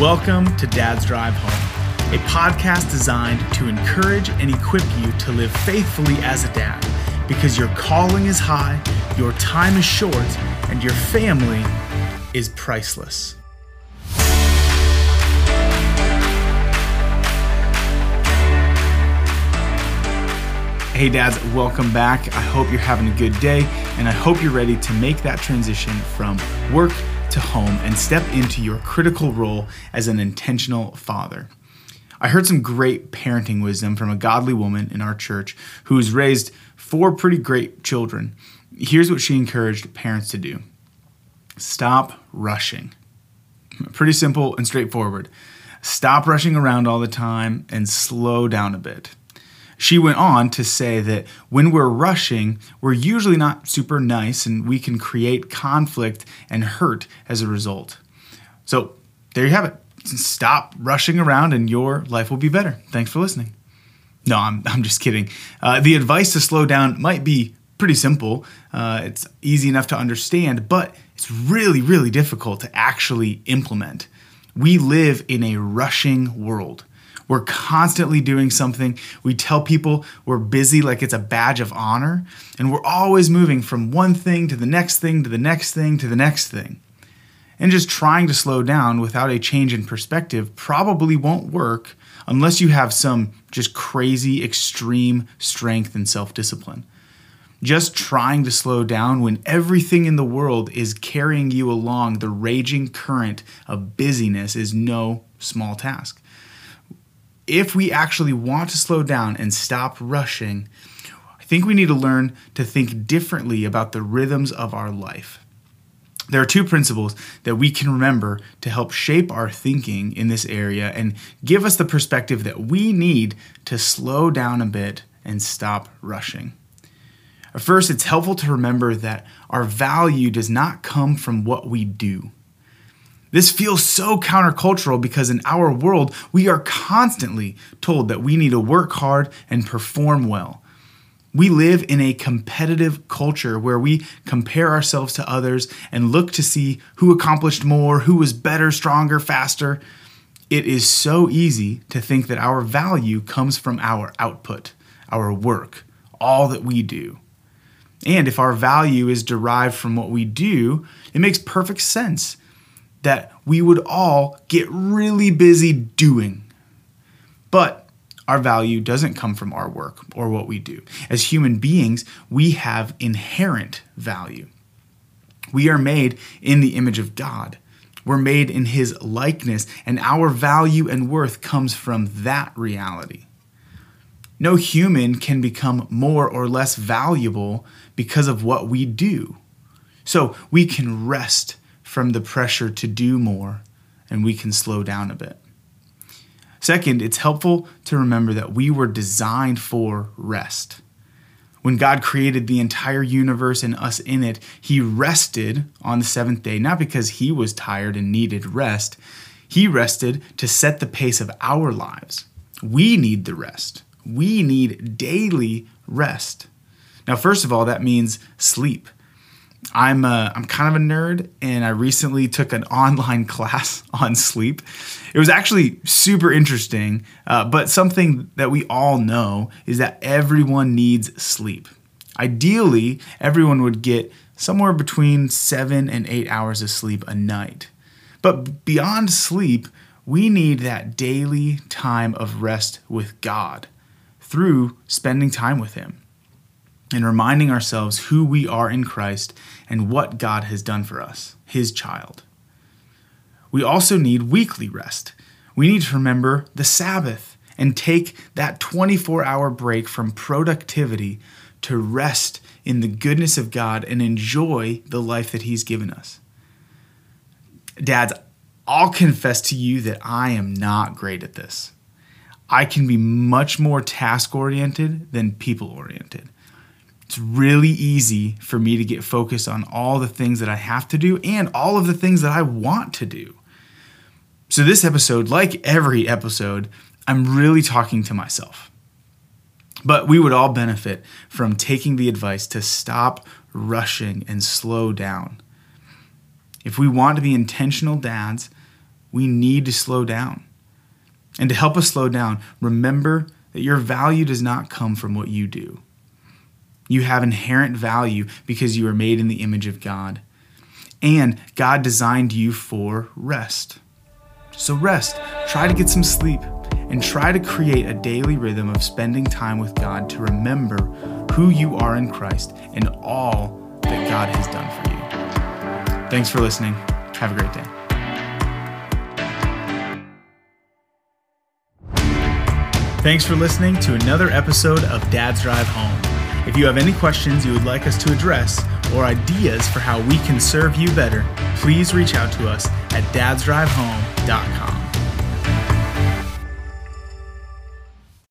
Welcome to Dad's Drive Home, a podcast designed to encourage and equip you to live faithfully as a dad because your calling is high, your time is short, and your family is priceless. Hey, dads, welcome back. I hope you're having a good day, and I hope you're ready to make that transition from work to home and step into your critical role as an intentional father. I heard some great parenting wisdom from a godly woman in our church who's raised four pretty great children. Here's what she encouraged parents to do stop rushing. Pretty simple and straightforward. Stop rushing around all the time and slow down a bit. She went on to say that when we're rushing, we're usually not super nice and we can create conflict and hurt as a result. So, there you have it. Stop rushing around and your life will be better. Thanks for listening. No, I'm, I'm just kidding. Uh, the advice to slow down might be pretty simple. Uh, it's easy enough to understand, but it's really, really difficult to actually implement. We live in a rushing world. We're constantly doing something. We tell people we're busy like it's a badge of honor, and we're always moving from one thing to the next thing to the next thing to the next thing. And just trying to slow down without a change in perspective probably won't work unless you have some just crazy, extreme strength and self discipline. Just trying to slow down when everything in the world is carrying you along the raging current of busyness is no small task if we actually want to slow down and stop rushing, I think we need to learn to think differently about the rhythms of our life. There are two principles that we can remember to help shape our thinking in this area and give us the perspective that we need to slow down a bit and stop rushing. First, it's helpful to remember that our value does not come from what we do. This feels so countercultural because in our world, we are constantly told that we need to work hard and perform well. We live in a competitive culture where we compare ourselves to others and look to see who accomplished more, who was better, stronger, faster. It is so easy to think that our value comes from our output, our work, all that we do. And if our value is derived from what we do, it makes perfect sense that we would all get really busy doing. But our value doesn't come from our work or what we do. As human beings, we have inherent value. We are made in the image of God. We're made in his likeness, and our value and worth comes from that reality. No human can become more or less valuable because of what we do. So we can rest from the pressure to do more and we can slow down a bit. Second, it's helpful to remember that we were designed for rest. When God created the entire universe and us in it, He rested on the seventh day, not because He was tired and needed rest. He rested to set the pace of our lives. We need the rest. We need daily rest. Now, first of all, that means sleep. I'm a, I'm kind of a nerd, and I recently took an online class on sleep. It was actually super interesting, uh, but something that we all know is that everyone needs sleep. Ideally, everyone would get somewhere between seven and eight hours of sleep a night. But beyond sleep, we need that daily time of rest with God through spending time with Him and reminding ourselves who we are in Christ and what God has done for us, His child. We also need weekly rest. We need to remember the Sabbath and take that 24 hour break from productivity to rest in the goodness of God and enjoy the life that He's given us. Dads, I'll confess to you that I am not great at this. I can be much more task oriented than people oriented it's really easy for me to get focused on all the things that I have to do and all of the things that I want to do. So, this episode, like every episode, I'm really talking to myself. But we would all benefit from taking the advice to stop rushing and slow down. If we want to be intentional dads, we need to slow down. And to help us slow down, remember that your value does not come from what you do. You have inherent value because you are made in the image of God. And God designed you for rest. So rest, try to get some sleep, and try to create a daily rhythm of spending time with God to remember who you are in Christ and all that God has done for you. Thanks for listening. Have a great day. Thanks for listening to another episode of Dad's Drive Home. If you have any questions you would like us to address or ideas for how we can serve you better, please reach out to us at dadsdrivehome.com.